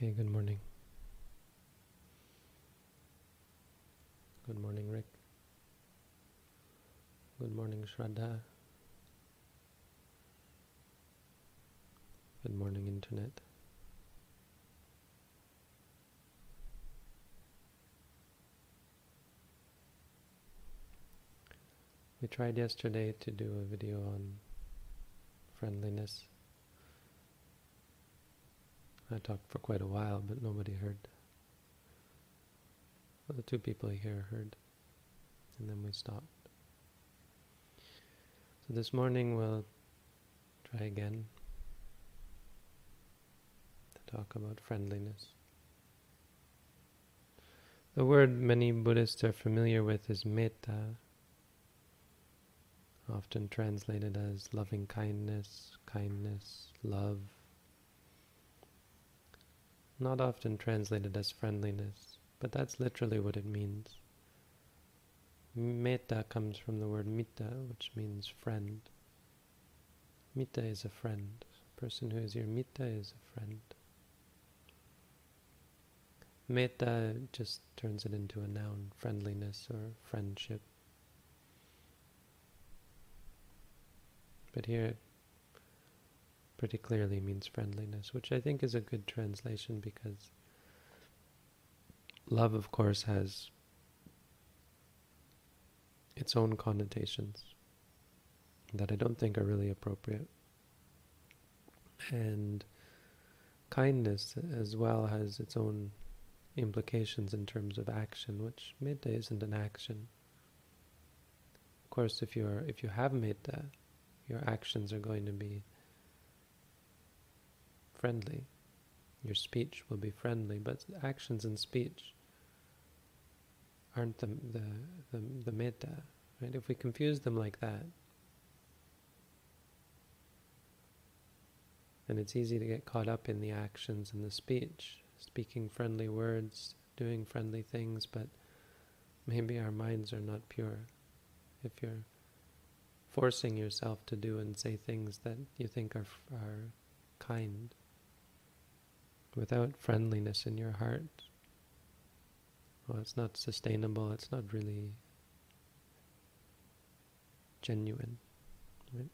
Hey, good morning. Good morning, Rick. Good morning, Shraddha. Good morning, Internet. We tried yesterday to do a video on friendliness. I talked for quite a while, but nobody heard. Well, the two people here heard, and then we stopped. So this morning we'll try again to talk about friendliness. The word many Buddhists are familiar with is metta, often translated as loving kindness, kindness, love. Not often translated as friendliness, but that's literally what it means. Metta comes from the word mitta, which means friend. Mitta is a friend. A person who is your mitta is a friend. Metta just turns it into a noun, friendliness or friendship. But here pretty clearly means friendliness, which I think is a good translation because love, of course, has its own connotations that I don't think are really appropriate. And kindness as well has its own implications in terms of action, which metta isn't an action. Of course, if you're if you have metta, your actions are going to be friendly. Your speech will be friendly, but actions and speech aren't the the the, the metta, right? If we confuse them like that, then it's easy to get caught up in the actions and the speech, speaking friendly words, doing friendly things, but maybe our minds are not pure. If you're forcing yourself to do and say things that you think are are kind, without friendliness in your heart, well, it's not sustainable. It's not really genuine. Right?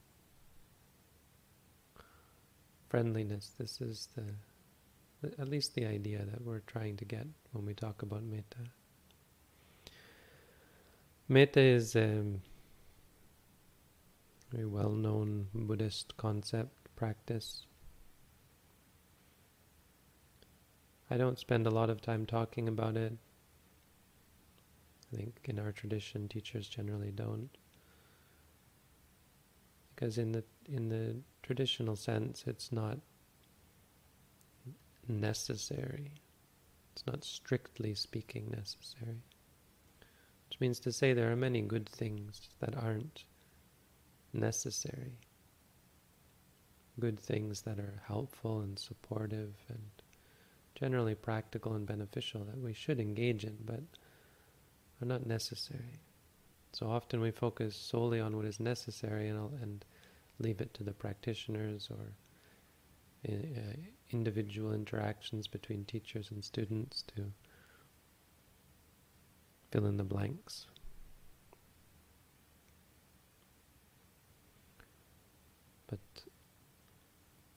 Friendliness. This is the, at least the idea that we're trying to get when we talk about metta. Metta is a very well-known Buddhist concept, practice. I don't spend a lot of time talking about it. I think in our tradition, teachers generally don't, because in the in the traditional sense, it's not necessary. It's not strictly speaking necessary. Which means to say there are many good things that aren't necessary. Good things that are helpful and supportive and generally practical and beneficial that we should engage in, but are not necessary. So often we focus solely on what is necessary and, and leave it to the practitioners or uh, individual interactions between teachers and students to fill in the blanks. But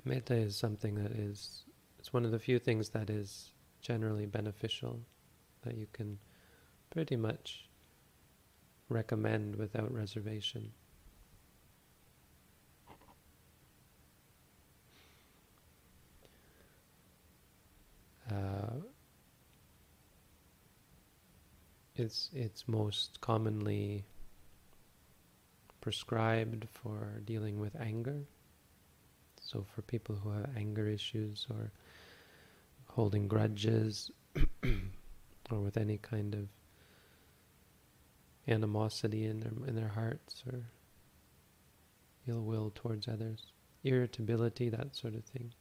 metta is something that is it's one of the few things that is generally beneficial that you can pretty much recommend without reservation. Uh, it's it's most commonly prescribed for dealing with anger. So for people who have anger issues or holding grudges or with any kind of animosity in their in their hearts or ill will towards others, irritability, that sort of thing.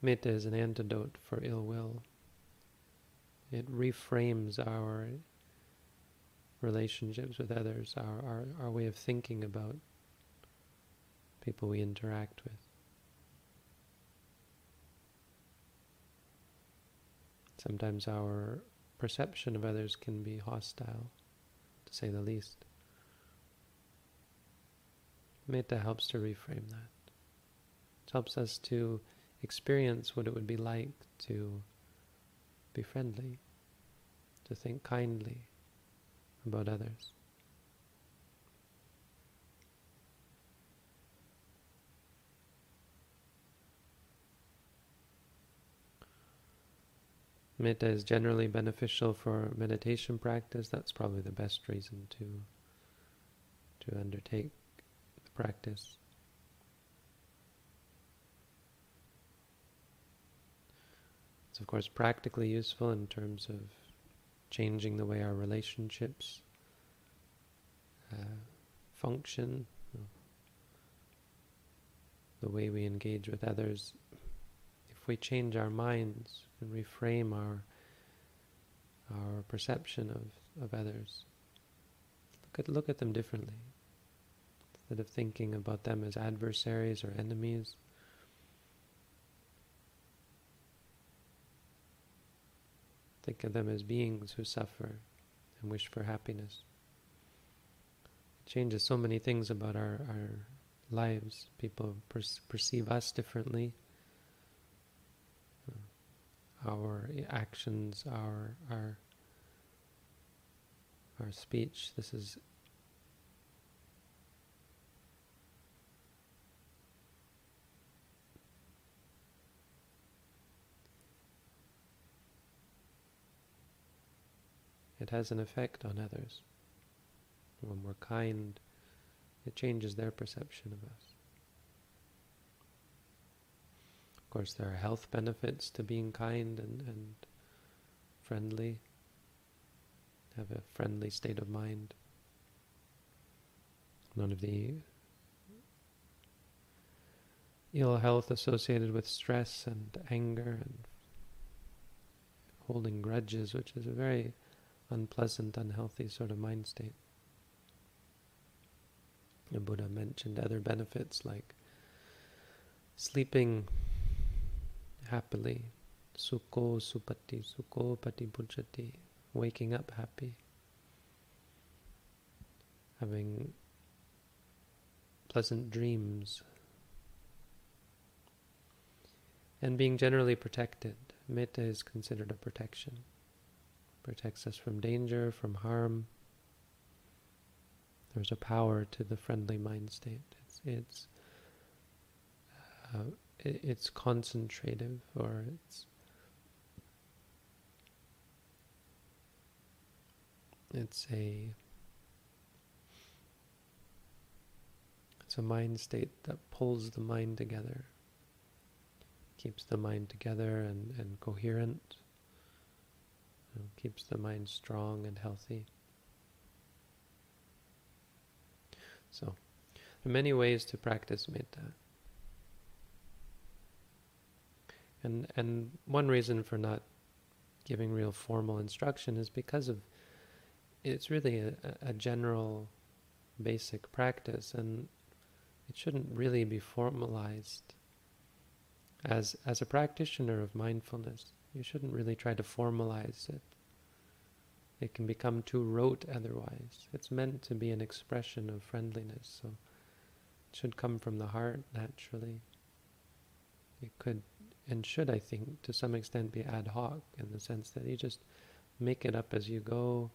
Metta is an antidote for ill will. It reframes our relationships with others, our, our, our way of thinking about people we interact with. sometimes our perception of others can be hostile, to say the least. Metta helps to reframe that. It helps us to experience what it would be like to be friendly, to think kindly about others. Metta is generally beneficial for meditation practice. That's probably the best reason to to undertake the practice. It's of course practically useful in terms of changing the way our relationships uh, function, the way we engage with others. If we change our minds and reframe our our perception of, of others, look at look at them differently. Instead of thinking about them as adversaries or enemies, Think of them as beings who suffer and wish for happiness. It changes so many things about our, our lives. People per- perceive us differently. Our actions, our our our speech. This is it has an effect on others. When we're kind, it changes their perception of us. Of course, there are health benefits to being kind and, and friendly, have a friendly state of mind. None of the ill health associated with stress and anger and holding grudges, which is a very unpleasant, unhealthy sort of mind state. The Buddha mentioned other benefits like sleeping happily, sukho supati, sukho pati bhujati, waking up happy, having pleasant dreams, and being generally protected. Metta is considered a protection protects us from danger, from harm. There's a power to the friendly mind state. It's it's uh, it's concentrative, or it's it's a it's a mind state that pulls the mind together, keeps the mind together and, and coherent keeps the mind strong and healthy. So, there are many ways to practice metta. And, and one reason for not giving real formal instruction is because of it's really a, a general basic practice and it shouldn't really be formalized as as a practitioner of mindfulness you shouldn't really try to formalize it. It can become too rote otherwise. It's meant to be an expression of friendliness, so it should come from the heart naturally. It could and should, I think, to some extent be ad hoc in the sense that you just make it up as you go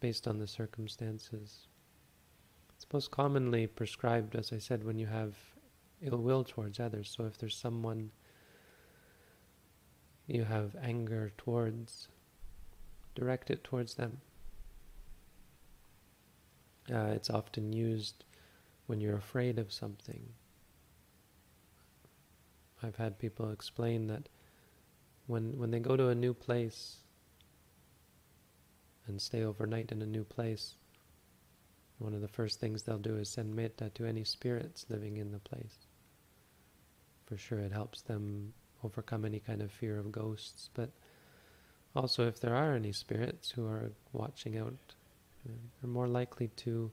based on the circumstances. It's most commonly prescribed, as I said, when you have ill will towards others. So if there's someone you have anger towards, direct it towards them. Uh, it's often used when you're afraid of something. I've had people explain that when when they go to a new place and stay overnight in a new place, one of the first things they'll do is send metta to any spirits living in the place. For sure, it helps them overcome any kind of fear of ghosts, but also if there are any spirits who are watching out, they're more likely to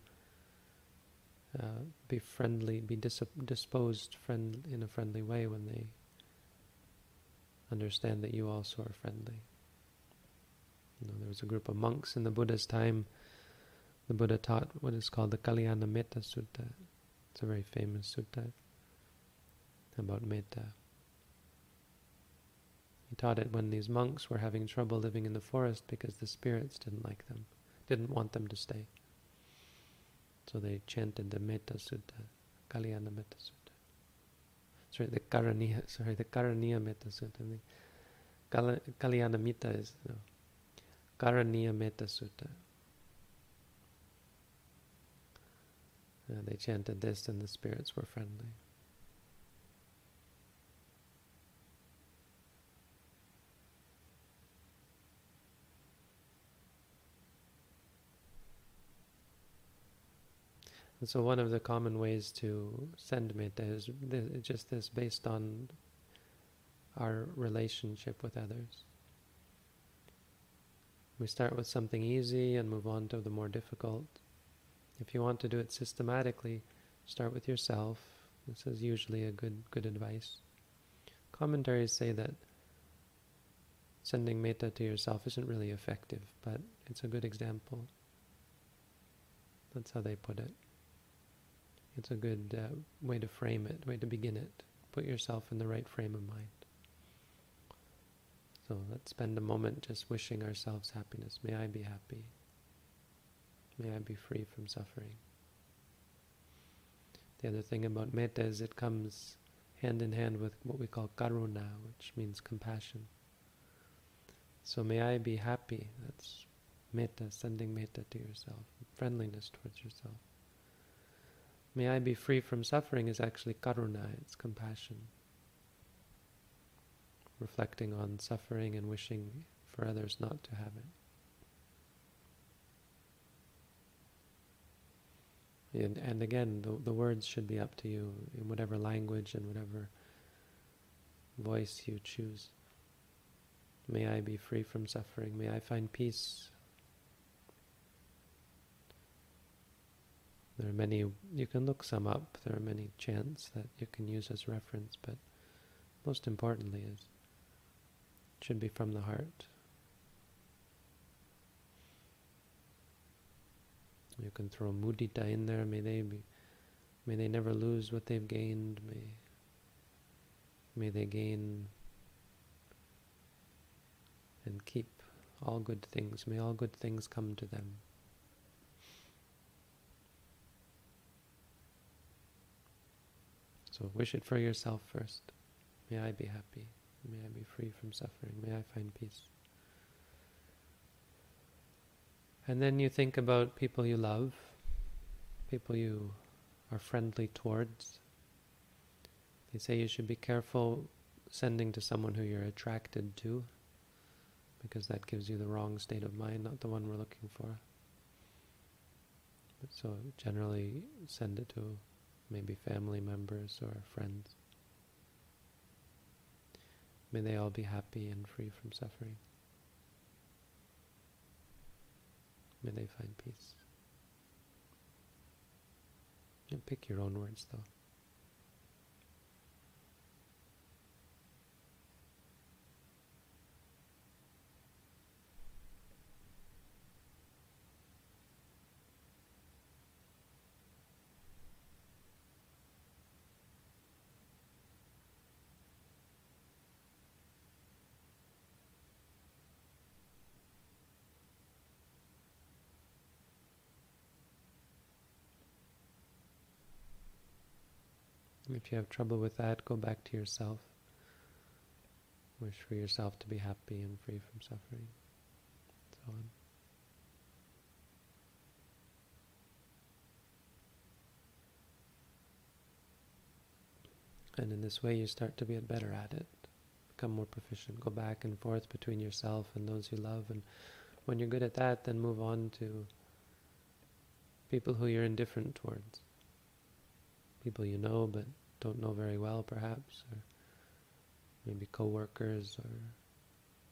uh, be friendly, be dis- disposed friend in a friendly way when they understand that you also are friendly. You know, there was a group of monks in the Buddha's time. The Buddha taught what is called the Kalyana Metta Sutta. It's a very famous sutta about metta. He taught it when these monks were having trouble living in the forest because the spirits didn't like them, didn't want them to stay. So they chanted the Metta Sutta, Kalyana Metta Sutta. Sorry, the Karaniya, sorry, the Karaniya Metta Sutta. The Kalyana Metta is Karaniya Metta Sutta. Uh, they chanted this and the spirits were friendly. And so one of the common ways to send metta is just this based on our relationship with others. We start with something easy and move on to the more difficult. If you want to do it systematically, start with yourself. This is usually a good good advice. Commentaries say that sending metta to yourself isn't really effective, but it's a good example. That's how they put it. It's a good uh, way to frame it, way to begin it. Put yourself in the right frame of mind. So let's spend a moment just wishing ourselves happiness. May I be happy. May I be free from suffering. The other thing about metta is it comes hand in hand with what we call karuna, which means compassion. So may I be happy. That's metta, sending metta to yourself, friendliness towards yourself. May I be free from suffering is actually karuna, it's compassion. Reflecting on suffering and wishing for others not to have it. And, and again, the, the words should be up to you in whatever language and whatever voice you choose. May I be free from suffering. May I find peace There are many, you can look some up, there are many chants that you can use as reference, but most importantly is, it should be from the heart. You can throw mudita in there, may they be, may they never lose what they've gained, may, may they gain and keep all good things, may all good things come to them. So wish it for yourself first. May I be happy. May I be free from suffering. May I find peace. And then you think about people you love, people you are friendly towards. They say you should be careful sending to someone who you're attracted to, because that gives you the wrong state of mind, not the one we're looking for. So generally send it to maybe family members or friends. May they all be happy and free from suffering. May they find peace. And pick your own words though. If you have trouble with that, go back to yourself. Wish for yourself to be happy and free from suffering. So on. And in this way, you start to get better at it, become more proficient. Go back and forth between yourself and those you love. And when you're good at that, then move on to people who you're indifferent towards people you know but don't know very well, perhaps, or maybe co-workers or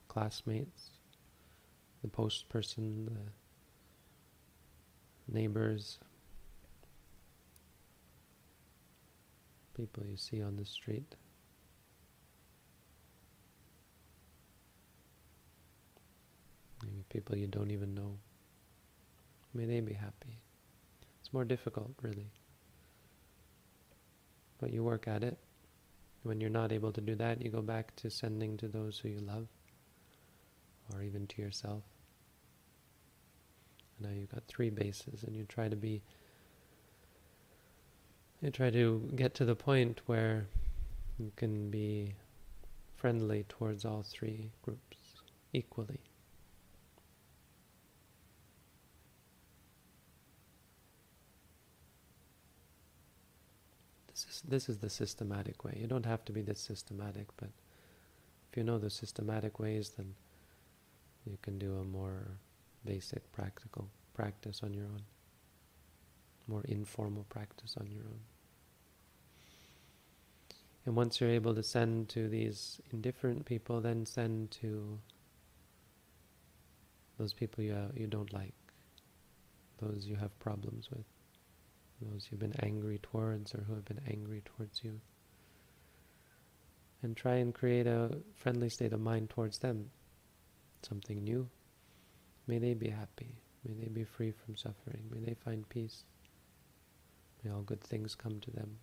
classmates, the post person, the neighbors, people you see on the street. Maybe people you don't even know. May they be happy. It's more difficult, really. But you work at it. When you're not able to do that, you go back to sending to those who you love, or even to yourself. And now you've got three bases, and you try to be, you try to get to the point where you can be friendly towards all three groups equally. This is, the systematic way. You don't have to be this systematic, but if you know the systematic ways, then you can do a more basic practical practice on your own, more informal practice on your own. And once you're able to send to these indifferent people, then send to those people you, you don't like, those you have problems with, those you've been angry towards or who have been angry towards you. And try and create a friendly state of mind towards them, something new. May they be happy. May they be free from suffering. May they find peace. May all good things come to them.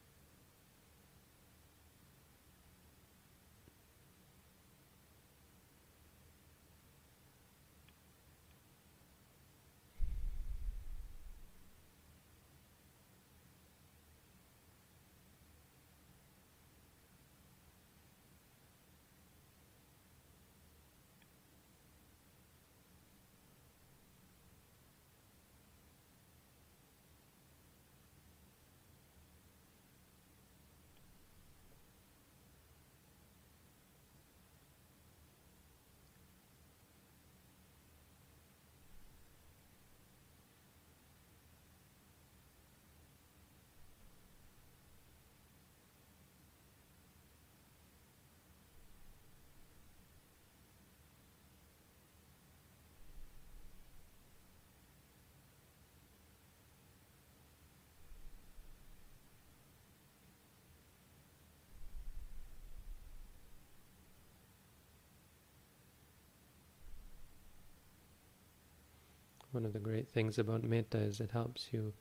One of the great things about metta is it helps you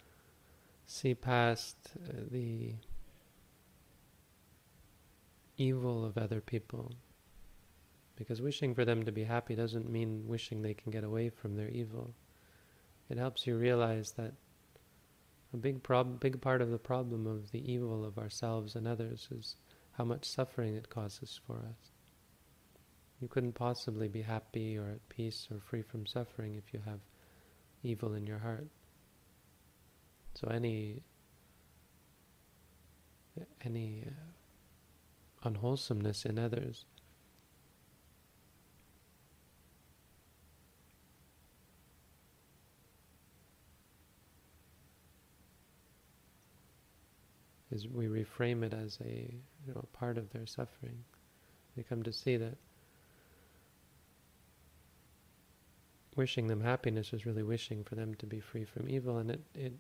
see past uh, the evil of other people. Because wishing for them to be happy doesn't mean wishing they can get away from their evil. It helps you realize that a big prob- big part of the problem of the evil of ourselves and others is how much suffering it causes for us. You couldn't possibly be happy or at peace or free from suffering if you have evil in your heart. So any any uh, unwholesomeness in others is we reframe it as a you know part of their suffering. They come to see that wishing them happiness is really wishing for them to be free from evil, and it it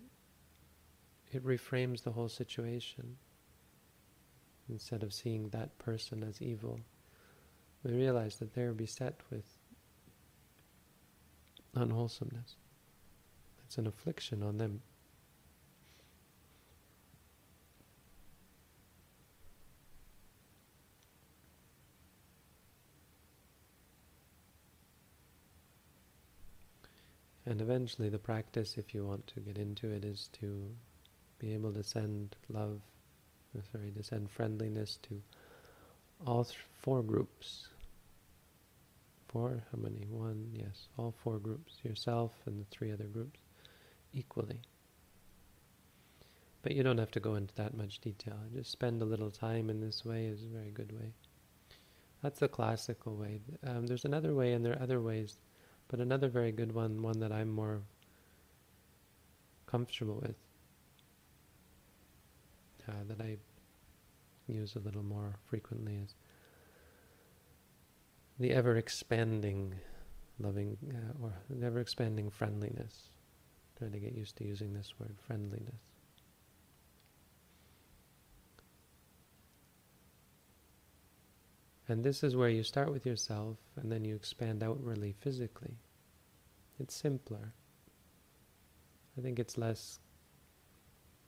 it reframes the whole situation. Instead of seeing that person as evil, we realize that they're beset with unwholesomeness. It's an affliction on them. And eventually, the practice, if you want to get into it, is to be able to send love, uh, sorry, to send friendliness to all four groups. Four? How many? One? Yes, all four groups. Yourself and the three other groups equally. But you don't have to go into that much detail. Just spend a little time in this way is a very good way. That's the classical way. Um, there's another way, and there are other ways but another very good one, one that I'm more comfortable with, uh, that I use a little more frequently, is the ever expanding loving uh, or ever expanding friendliness. Trying to get used to using this word, friendliness. And this is where you start with yourself and then you expand outwardly physically. It's simpler. I think it's less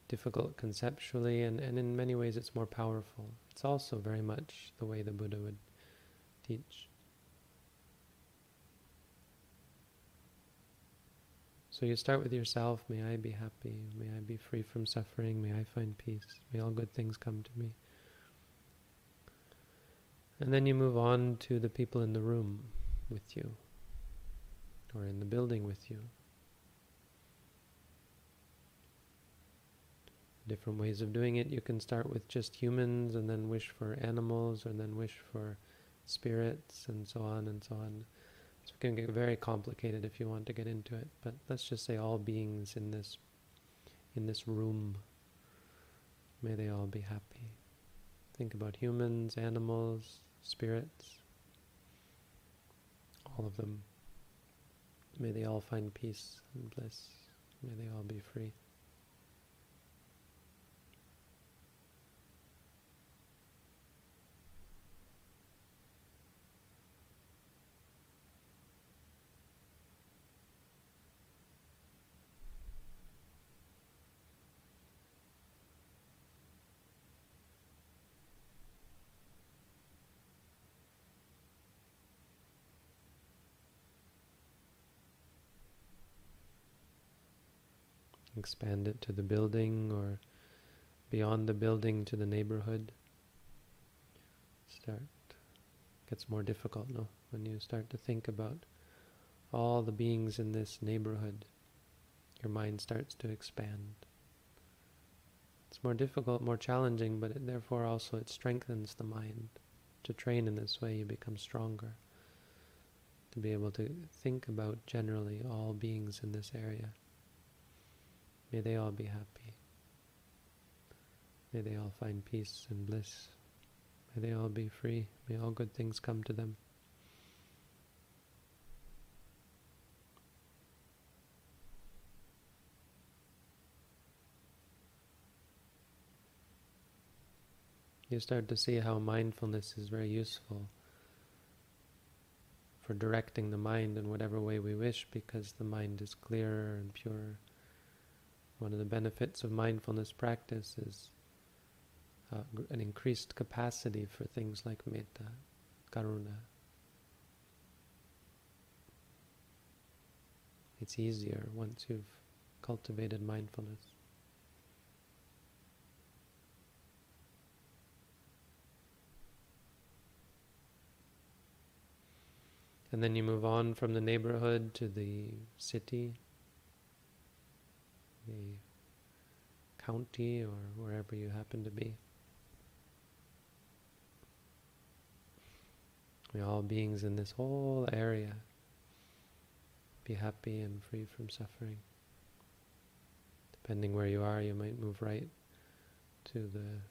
difficult conceptually, and, and in many ways it's more powerful. It's also very much the way the Buddha would teach. So you start with yourself, may I be happy, may I be free from suffering, may I find peace, may all good things come to me. And then you move on to the people in the room with you, or in the building with you. Different ways of doing it. You can start with just humans and then wish for animals and then wish for spirits and so on and so on. So it can get very complicated if you want to get into it. But let's just say all beings in this in this room, may they all be happy. Think about humans, animals, spirits, all of them. May they all find peace and bliss. May they all be free. Expand it to the building or beyond the building to the neighborhood. Start gets more difficult no when you start to think about all the beings in this neighborhood your mind starts to expand. It's more difficult more challenging but it, therefore also it strengthens the mind. To train in this way you become stronger. To be able to think about generally all beings in this area May they all be happy. May they all find peace and bliss. May they all be free. May all good things come to them. You start to see how mindfulness is very useful for directing the mind in whatever way we wish because the mind is clearer and purer. One of the benefits of mindfulness practice is uh, an increased capacity for things like metta, karuna. It's easier once you've cultivated mindfulness. And then you move on from the neighborhood to the city, the county or wherever you happen to be. May all beings in this whole area be happy and free from suffering. Depending where you are, you might move right to the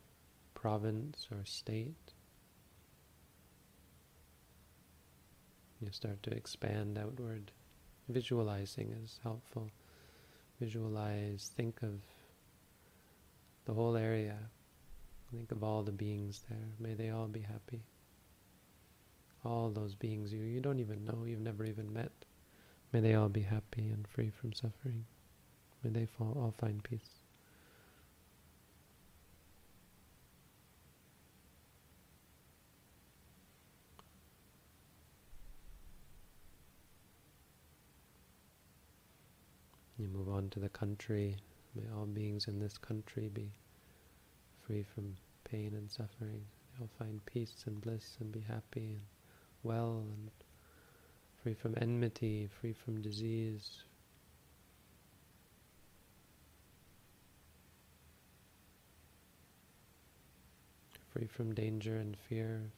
province or state. You start to expand outward. Visualizing is helpful. Visualize, think of the whole area. Think of all the beings there. May they all be happy. All those beings you, you don't even know, you've never even met. May they all be happy and free from suffering. May they fall, all find peace. You move on to the country. May all beings in this country be free from pain and suffering. They all find peace and bliss and be happy and well and free from enmity, free from disease. Free from danger and fear,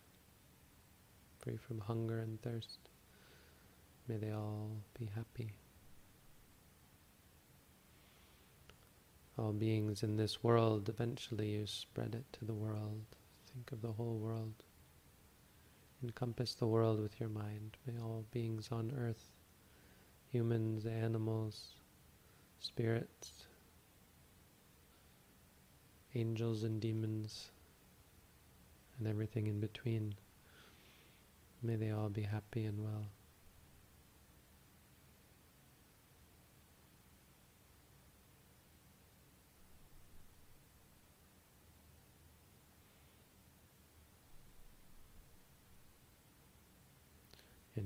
free from hunger and thirst. May they all be happy. All beings in this world, eventually you spread it to the world. Think of the whole world. Encompass the world with your mind. May all beings on earth, humans, animals, spirits, angels and demons, and everything in between, may they all be happy and well.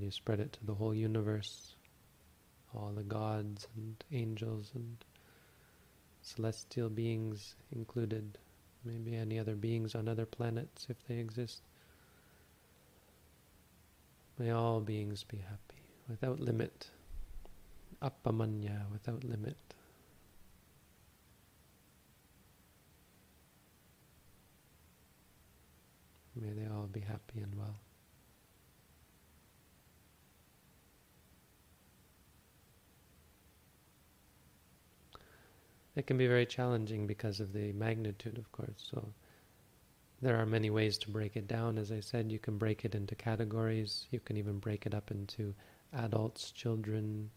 And you spread it to the whole universe, all the gods and angels and celestial beings included, maybe any other beings on other planets if they exist. May all beings be happy, without limit. Appamanya, without limit. May they all be happy and well. It can be very challenging because of the magnitude, of course. So there are many ways to break it down. As I said, you can break it into categories. You can even break it up into adults, children,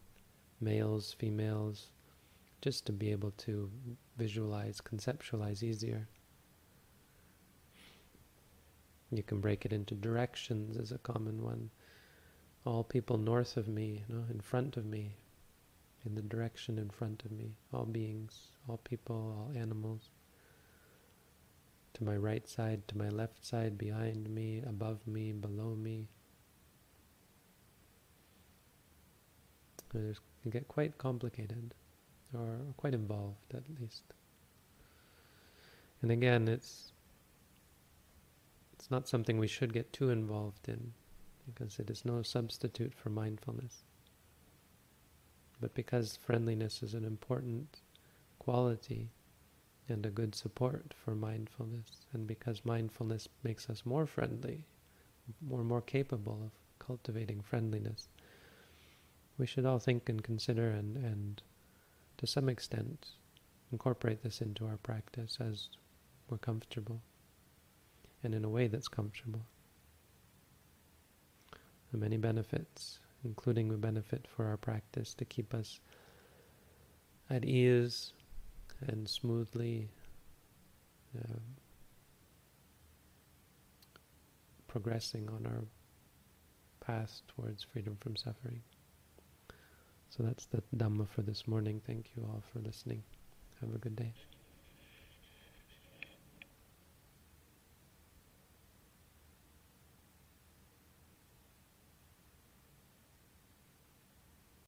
males, females, just to be able to visualize, conceptualize easier. You can break it into directions as a common one. All people north of me, you know, in front of me, in the direction in front of me, all beings, all people, all animals. To my right side, to my left side, behind me, above me, below me. It can get quite complicated, or quite involved at least. And again, it's it's not something we should get too involved in because it is no substitute for mindfulness. But because friendliness is an important quality and a good support for mindfulness, and because mindfulness makes us more friendly, more more capable of cultivating friendliness, we should all think and consider and, and to some extent incorporate this into our practice as we're comfortable and in a way that's comfortable. The many benefits, including the benefit for our practice to keep us at ease and smoothly uh, progressing on our path towards freedom from suffering. So that's the Dhamma for this morning. Thank you all for listening. Have a good day.